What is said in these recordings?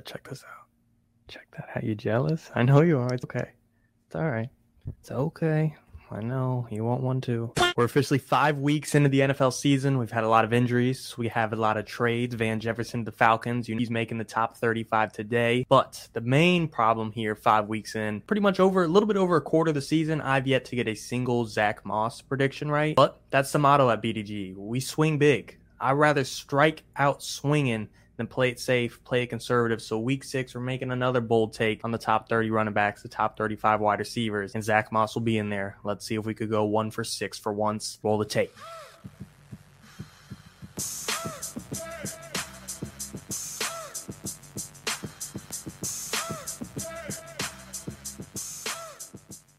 Check this out. Check that out. You jealous? I know you are. It's okay. It's all right. It's okay. I know you won't want to. We're officially five weeks into the NFL season. We've had a lot of injuries. We have a lot of trades. Van Jefferson the Falcons. He's making the top 35 today. But the main problem here, five weeks in, pretty much over a little bit over a quarter of the season, I've yet to get a single Zack Moss prediction right. But that's the motto at BDG. We swing big. I'd rather strike out swinging then play it safe, play it conservative. So week six, we're making another bold take on the top 30 running backs, the top 35 wide receivers, and Zack Moss will be in there. Let's see if we could go one for six for once. Roll the tape.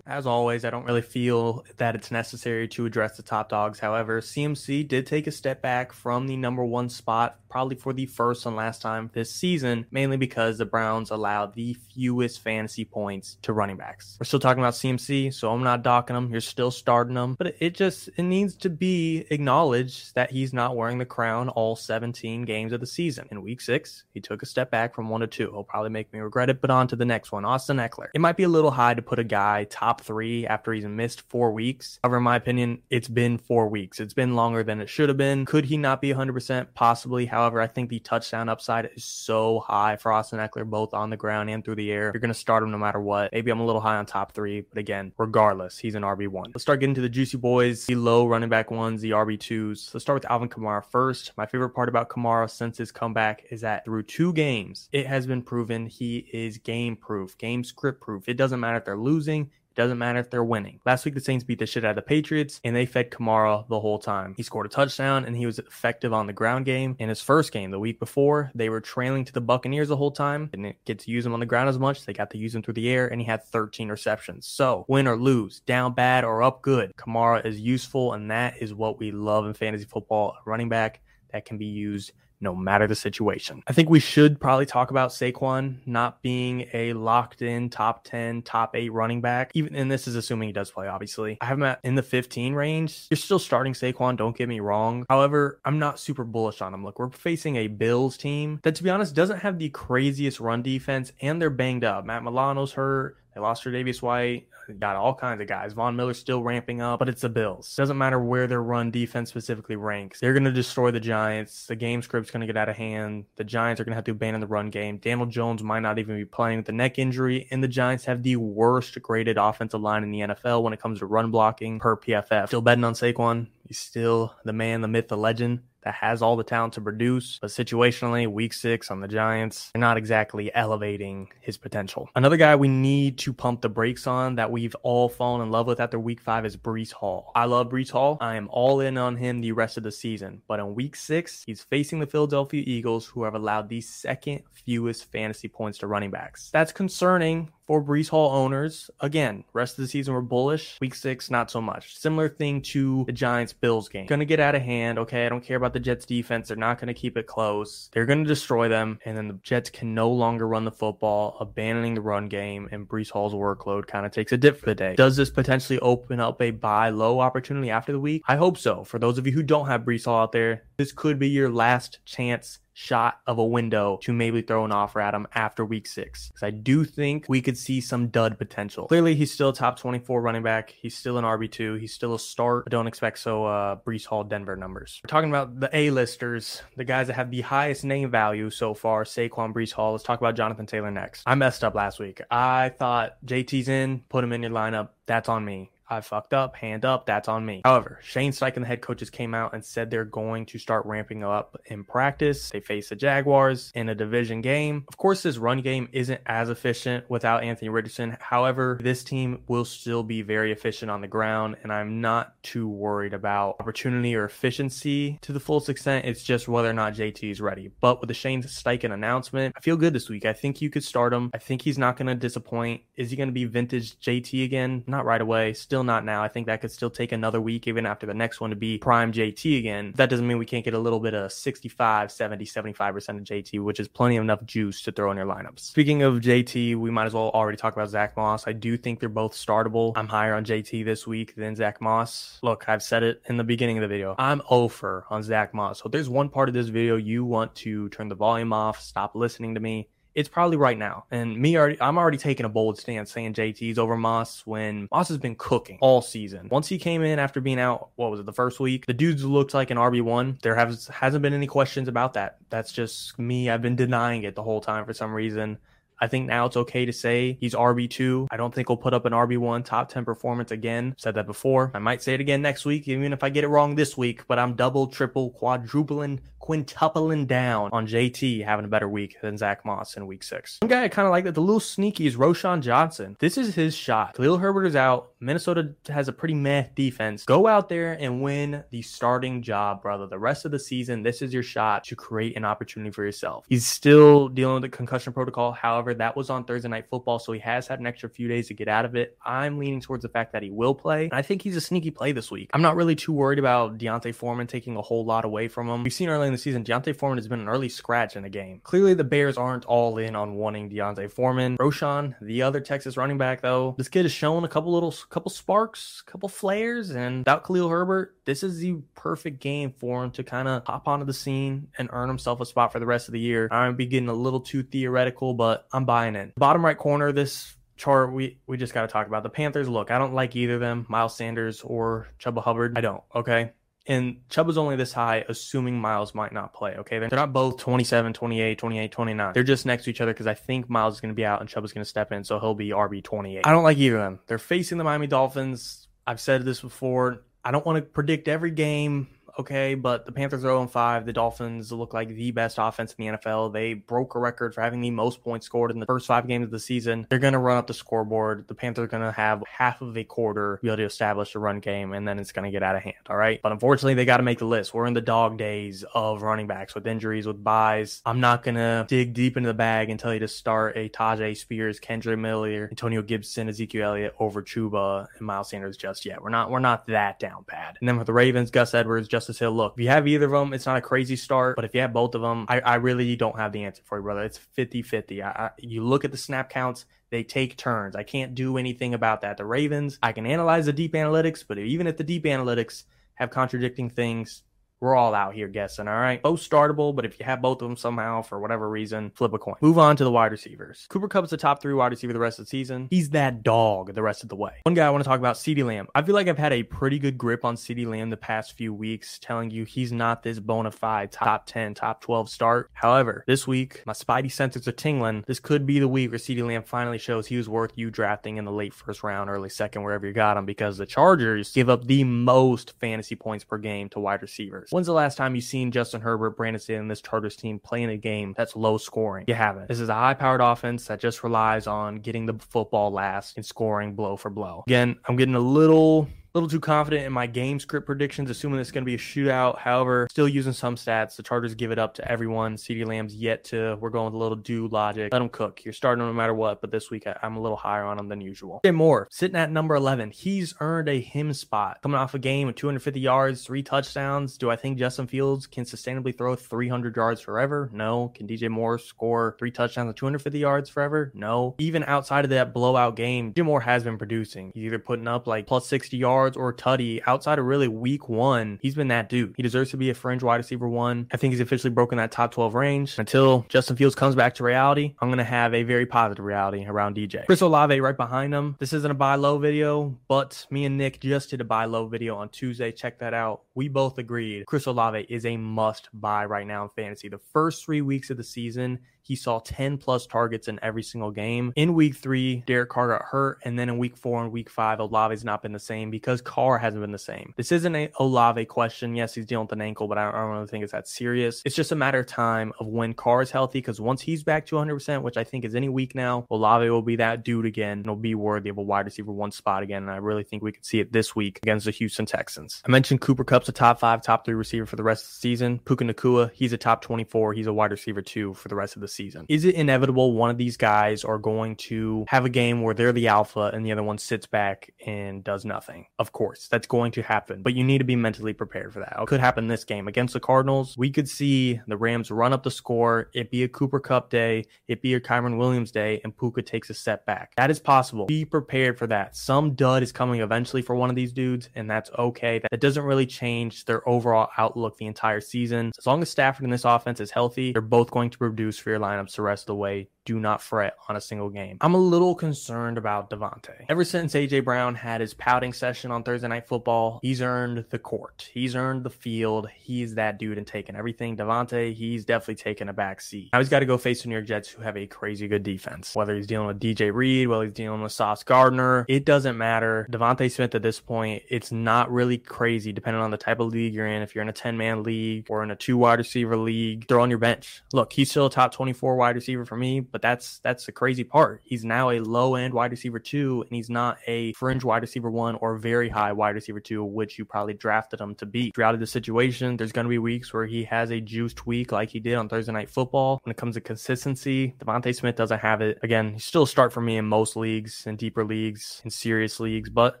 As always, I don't really feel that it's necessary to address the top dogs. However, CMC did take a step back from the number one spot, probably for the first and last time this season, mainly because the Browns allowed the fewest fantasy points to running backs. We're still talking about CMC, so I'm not docking him. You're still starting him, but it just it needs to be acknowledged that he's not wearing the crown all 17 games of the season. In week six, he took a step back from one to two. He'll probably make me regret it, but on to the next one. Austin Ekeler. It might be a little high to put a guy top three after he's missed four weeks. However, in my opinion, it's been four weeks. It's been longer than it should have been. Could he not be 100%? Possibly. However, I think the touchdown upside is so high for Austin Ekeler both on the ground and through the air. You're going to start him no matter what. Maybe I'm a little high on top three, but again, regardless, he's an RB1. Let's start getting to the juicy boys, the low running back ones, the RB2s. Let's start with Alvin Kamara first. My favorite part about Kamara since his comeback is that through two games, it has been proven he is game proof, game script proof. It doesn't matter if they're losing, it doesn't matter if they're winning. Last week, the Saints beat the shit out of the Patriots, and they fed Kamara the whole time. He scored a touchdown, and he was effective on the ground game. In his first game, the week before, they were trailing to the Buccaneers the whole time. Didn't get to use him on the ground as much. They got to use him through the air, and he had 13 receptions. So, win or lose, down bad or up good, Kamara is useful, and that is what we love in fantasy football. A running back that can be used no matter the situation. I think we should probably talk about Saquon not being a locked in top 10, top eight running back. Even and this is assuming he does play, obviously. I have him at in the 15 range. You're still starting Saquon, don't get me wrong. However, I'm not super bullish on him. Look, we're facing a Bills team that to be honest doesn't have the craziest run defense and they're banged up. Matt Milano's hurt. They lost Tre'Davious White got all kinds of guys. Von Miller's still ramping up, but it's the Bills. Doesn't matter where their run defense specifically ranks. They're going to destroy the Giants. The game script's going to get out of hand. The Giants are going to have to abandon the run game. Daniel Jones might not even be playing with the neck injury, and the Giants have the worst graded offensive line in the NFL when it comes to run blocking per PFF. Still betting on Saquon. He's still the man, the myth, the legend that has all the talent to produce, but situationally, week six on the Giants, they're not exactly elevating his potential. Another guy we need to pump the brakes on that we've all fallen in love with after week five is Breece Hall. I love Breece Hall. I am all in on him the rest of the season, but in week six, he's facing the Philadelphia Eagles, who have allowed the second fewest fantasy points to running backs. That's concerning for Breece Hall owners. Again, rest of the season we're bullish. Week six, not so much. Similar thing to the Giants Bills game. Gonna get out of hand. Okay, I don't care about the Jets defense. They're not gonna keep it close. They're gonna destroy them, and then the Jets can no longer run the football, abandoning the run game, and Breece Hall's workload kind of takes a dip for the day. Does this potentially open up a buy low opportunity after the week? I hope so. For those of you who don't have Breece Hall out there, this could be your last chance shot of a window to maybe throw an offer at him after week six. Because I do think we could see some dud potential. Clearly, he's still a top 24 running back. He's still an RB2. He's still a start. I don't expect so uh, Breece Hall Denver numbers. We're talking about the A-listers, the guys that have the highest name value so far, Saquon Breece Hall. Let's talk about Jonathan Taylor next. I messed up last week. I thought JT's in, put him in your lineup. That's on me. I fucked up, hand up, that's on me. However, Shane Steichen, the head coaches, came out and said they're going to start ramping up in practice. They face the Jaguars in a division game. Of course, this run game isn't as efficient without Anthony Richardson. However, this team will still be very efficient on the ground, and I'm not too worried about opportunity or efficiency to the fullest extent. It's just whether or not JT is ready. But with the Shane Steichen announcement, I feel good this week. I think you could start him. I think he's not going to disappoint. Is he going to be vintage JT again? Not right away. Still still not now. I think that could still take another week, even after the next one, to be prime JT again. That doesn't mean we can't get a little bit of 65, 70, 75% of JT, which is plenty of enough juice to throw in your lineups. Speaking of JT, we might as well already talk about Zack Moss. I do think they're both startable. I'm higher on JT this week than Zack Moss. Look, I've said it in the beginning of the video. I'm over on Zack Moss. So there's one part of this video you want to turn the volume off, stop listening to me, it's probably right now. And me already, I'm already taking a bold stance saying JT's over Moss when Moss has been cooking all season. Once he came in after being out, what was it, the first week? The dude's looked like an RB1. There has, hasn't been any questions about that. That's just me. I've been denying it the whole time for some reason. I think now it's okay to say he's RB2. I don't think he'll put up an RB1 top 10 performance again. Said that before. I might say it again next week, even if I get it wrong this week, but I'm double, triple, quadrupling quintupling down on JT having a better week than Zack Moss in week six. One guy I kind of like that the little sneaky is Roschon Johnson. This is his shot. Khalil Herbert is out. Minnesota has a pretty meh defense. Go out there and win the starting job, brother. The rest of the season, this is your shot to create an opportunity for yourself. He's still dealing with the concussion protocol. However, that was on Thursday night football, so he has had an extra few days to get out of it. I'm leaning towards the fact that he will play. And I think he's a sneaky play this week. I'm not really too worried about D'Onta Foreman taking a whole lot away from him. We've seen early in the season, D'Onta Foreman has been an early scratch in the game. Clearly, the Bears aren't all in on wanting D'Onta Foreman. Roschon, the other Texas running back, though, this kid has shown a couple little, couple sparks, couple flares, and without Khalil Herbert, this is the perfect game for him to kind of hop onto the scene and earn himself a spot for the rest of the year. I might be getting a little too theoretical, but I'm buying it. Bottom right corner, of this chart we we just got to talk about the Panthers. Look, I don't like either of them, Miles Sanders or Chuba Hubbard. I don't. Okay, and Chubb Chuba's only this high, assuming Miles might not play. Okay. They're not both 27, 28, 28, 29. They're just next to each other because I think Miles is going to be out and Chuba's going to step in. So he'll be RB 28. I don't like either of them. They're facing the Miami Dolphins. I've said this before. I don't want to predict every game okay, but the Panthers are 0 5. The Dolphins look like the best offense in the NFL. They broke a record for having the most points scored in the first five games of the season. They're going to run up the scoreboard. The Panthers are going to have half of a quarter to be able to establish a run game, and then it's going to get out of hand. All right. But unfortunately, they got to make the list. We're in the dog days of running backs with injuries, with buys. I'm not going to dig deep into the bag and tell you to start a Tyjae Spears, Kendre Miller, Antonio Gibson, Ezekiel Elliott over Chuba and Miles Sanders just yet. We're not we're not that down bad. And then with the Ravens, Gus Edwards, Justin Justice Hill. Look, if you have either of them, it's not a crazy start, but if you have both of them, I, I really don't have the answer for you, brother. It's 50 50. you look at the snap counts, they take turns. I can't do anything about that. The Ravens, I can analyze the deep analytics, but even if the deep analytics have contradicting things, we're all out here guessing, all right? Both startable, but if you have both of them somehow for whatever reason, flip a coin. Move on to the wide receivers. Cooper Kupp's the top three wide receiver the rest of the season. He's that dog the rest of the way. One guy I want to talk about, CeeDee Lamb. I feel like I've had a pretty good grip on CeeDee Lamb the past few weeks, telling you he's not this bona fide top 10, top 12 start. However, this week, my spidey senses are tingling. This could be the week where CeeDee Lamb finally shows he was worth you drafting in the late first round, early second, wherever you got him, because the Chargers give up the most fantasy points per game to wide receivers. When's the last time you've seen Justin Herbert, Brandon Staley, and this Chargers team playing a game that's low scoring. You haven't. This is a high powered offense that just relies on getting the football last and scoring blow for blow. Again, I'm getting a little little too confident in my game script predictions, assuming it's going to be a shootout. However, still using some stats. The Chargers give it up to everyone. CeeDee Lamb's yet to. We're going with a little do logic. Let them cook. You're starting no matter what, but this week I, am a little higher on him than usual. DJ Moore sitting at number 11. He's earned a him spot coming off a game with 250 yards, three touchdowns. Do I think Justin Fields can sustainably throw 300 yards forever? No. Can DJ Moore score three touchdowns and 250 yards forever? No. Even outside of that blowout game, Jim Moore has been producing. He's either putting up like plus 60 yards or Tutty outside of really week one, he's been that dude. He deserves to be a fringe wide receiver one. I think he's officially broken that top 12 range. Until Justin Fields comes back to reality, I'm going to have a very positive reality around DJ. Chris Olave right behind him. This isn't a buy low video, but me and Nick just did a buy low video on Tuesday. Check that out. We both agreed Chris Olave is a must buy right now in fantasy. The first three weeks of the season, he saw 10 plus targets in every single game. In week three, Derek Carr got hurt. And then in week four and week five, Olave's not been the same because Carr hasn't been the same. This isn't a Olave question. Yes, he's dealing with an ankle, but I don't, I don't really think it's that serious. It's just a matter of time of when Carr is healthy because once he's back to 100%, which I think is any week now, Olave will be that dude again and will be worthy of a wide receiver one spot again. And I really think we could see it this week against the Houston Texans. I mentioned Cooper Kupp's a top five, top three receiver for the rest of the season. Puka Nacua, he's a top 24. He's a wide receiver two for the rest of the season. Is it inevitable one of these guys are going to have a game where they're the alpha and the other one sits back and does nothing? Of course, that's going to happen, but you need to be mentally prepared for that. It could happen this game against the Cardinals. We could see the Rams run up the score, it be a Cooper Kupp day, it be a Kyren Williams day, and Puka takes a step back. That is possible. Be prepared for that. Some dud is coming eventually for one of these dudes, and that's okay. That doesn't really change their overall outlook the entire season. As long as Stafford in this offense is healthy, they're both going to produce for your lineups the rest of the way do not fret on a single game. I'm a little concerned about DeVonta. Ever since AJ Brown had his pouting session on Thursday Night Football, he's earned the court. He's earned the field. He's that dude and taking everything. DeVonta, he's definitely taken a back seat. Now he's got to go face the New York Jets, who have a crazy good defense. Whether he's dealing with DJ Reed, whether he's dealing with Sauce Gardner, it doesn't matter. DeVonta Smith at this point, it's not really crazy depending on the type of league you're in. If you're in a 10 man league or in a two wide receiver league, throw on your bench. Look, he's still a top 24 wide receiver for me, but that's that's the crazy part. He's now a low end wide receiver two, and he's not a fringe wide receiver one or very high wide receiver two, which you probably drafted him to be. Throughout the situation, there's going to be weeks where he has a juiced week like he did on Thursday Night Football. When it comes to consistency, DeVonta Smith doesn't have it. Again, he still a start for me in most leagues, and deeper leagues, and serious leagues. But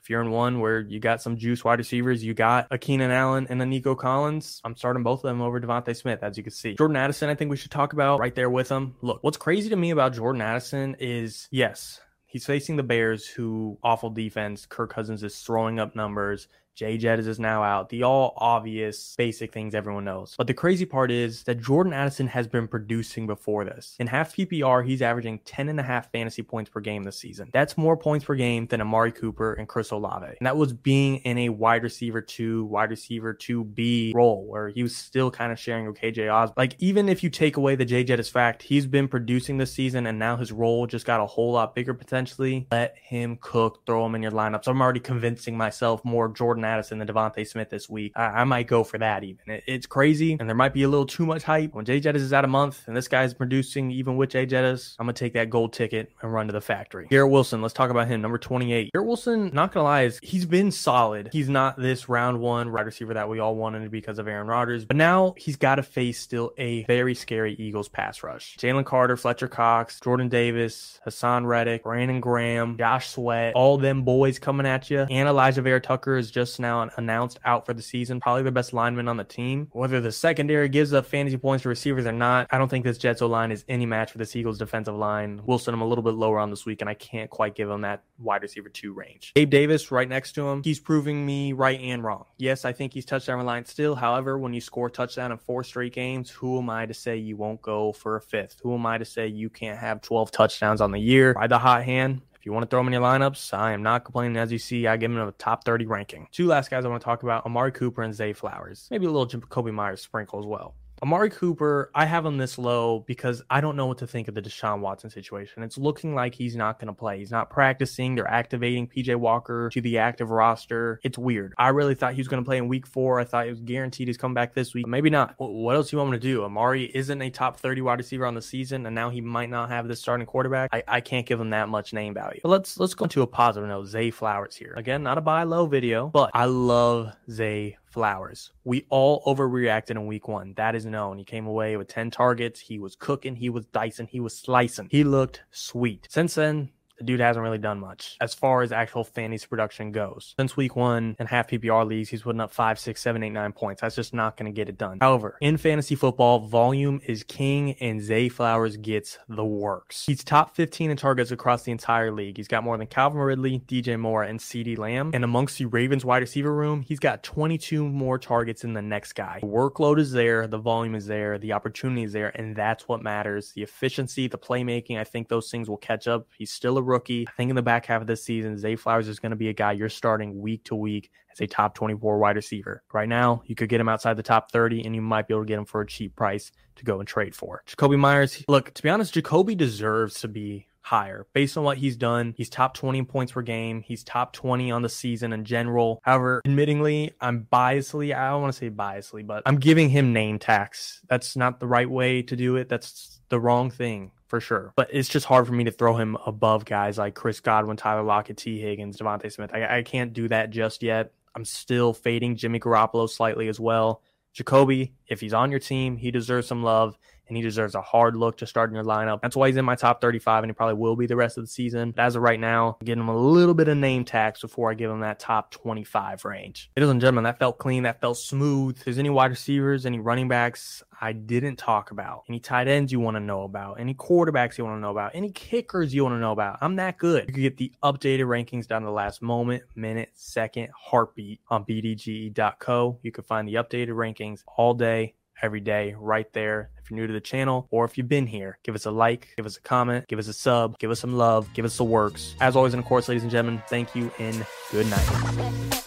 if you're in one where you got some juice wide receivers, you got a Keenan Allen and a Nico Collins, I'm starting both of them over DeVonta Smith, as you can see. Jordan Addison, I think we should talk about right there with him. Look, what's crazy to me about Jordan Addison is yes, he's facing the Bears, who awful defense. Kirk Cousins is throwing up numbers. Jay Jettis is now out. The all obvious basic things everyone knows. But the crazy part is that Jordan Addison has been producing before this. In half PPR, he's averaging 10 and a half fantasy points per game this season. That's more points per game than Amari Cooper and Chris Olave. And that was being in a wide receiver two, wide receiver 2B role where he was still kind of sharing with KJ Oz. Like, even if you take away the Jay Jettis fact, he's been producing this season and now his role just got a whole lot bigger potentially. Let him cook, throw him in your lineups. I'm already convincing myself more Jordan Addison than DeVonta Smith this week. I, I might go for that even. It, it's crazy, and there might be a little too much hype. When Jay Jettis is out a month and this guy's producing even with Jay Jettis, I'm gonna take that gold ticket and run to the factory. Garrett Wilson, let's talk about him. Number 28. Garrett Wilson, not gonna lie, is he's been solid. He's not this round one wide receiver that we all wanted because of Aaron Rodgers, but now he's got to face still a very scary Eagles pass rush. Jalen Carter, Fletcher Cox, Jordan Davis, Haason Reddick, Brandon Graham, Josh Sweat, all them boys coming at you. And Alijah Vera-Tucker is just now announced out for the season, probably the best lineman on the team. Whether the secondary gives up fantasy points to receivers or not, I don't think this Jets O line is any match for this Eagles defensive line. Wilson, I'm a little bit lower on this week, and I can't quite give him that wide receiver two range. Gabe Davis, right next to him, he's proving me right and wrong. Yes, I think he's touchdown reliant still. However, when you score touchdown in four straight games, who am I to say you won't go for a fifth? Who am I to say you can't have 12 touchdowns on the year? By the hot hand, if you want to throw him in your lineups, I am not complaining. As you see, I give him a top 30 ranking. Two last guys I want to talk about Amari Cooper and Zay Flowers. Maybe a little Jakobi Meyers sprinkle as well. Amari Cooper, I have him this low because I don't know what to think of the Deshaun Watson situation. It's looking like he's not going to play. He's not practicing. They're activating PJ Walker to the active roster. It's weird. I really thought he was going to play in week four. I thought it was guaranteed he's coming back this week. Maybe not. What else do you want me to do? Amari isn't a top 30 wide receiver on the season, and now he might not have this starting quarterback. I, I can't give him that much name value. But let's let's go to a positive note. Zay Flowers here. Again, not a buy low video, but I love Zay Flowers. We all overreacted in week one. That is known. He came away with 10 targets. He was cooking. He was dicing. He was slicing. He looked sweet. Since then, the dude hasn't really done much as far as actual fantasy production goes. Since week one in half PPR leagues, he's putting up five, six, seven, eight, nine points. That's just not going to get it done. However, in fantasy football, volume is king, and Zay Flowers gets the works. He's top 15 in targets across the entire league. He's got more than Calvin Ridley, DJ Moore, and CeeDee Lamb. And amongst the Ravens wide receiver room, he's got 22 more targets than the next guy. The workload is there, the volume is there, the opportunity is there, and that's what matters. The efficiency, the playmaking, I think those things will catch up. He's still a rookie. I think in the back half of this season, Zay Flowers is going to be a guy you're starting week to week as a top 24 wide receiver. Right now, you could get him outside the top 30, and you might be able to get him for a cheap price to go and trade for. Jakobi Meyers, look, to be honest, Jakobi deserves to be higher based on what he's done. He's top 20 points per game. He's top 20 on the season in general. However, admittingly, I'm biasly, I don't want to say biasly, but I'm giving him name tax. That's not the right way to do it. That's the wrong thing for sure. But it's just hard for me to throw him above guys like Chris Godwin, Tyler Lockett, Tee Higgins, DeVonta Smith. I, I can't do that just yet. I'm still fading Jimmy Garoppolo slightly as well. Jakobi, if he's on your team, he deserves some love and he deserves a hard look to start in your lineup. That's why he's in my top 35, and he probably will be the rest of the season. But as of right now, I'm getting him a little bit of name tax before I give him that top 25 range. Ladies and gentlemen, that felt clean. That felt smooth. If there's any wide receivers, any running backs I didn't talk about, any tight ends you want to know about, any quarterbacks you want to know about, any kickers you want to know about, I'm that good. You can get the updated rankings down to the last moment, minute, second, heartbeat on bdge.co. You can find the updated rankings all day, every day, right there you're new to the channel or if you've been here. Give us a like, give us a comment, give us a sub, give us some love, give us the works. As always, and of course, ladies and gentlemen, thank you and good night.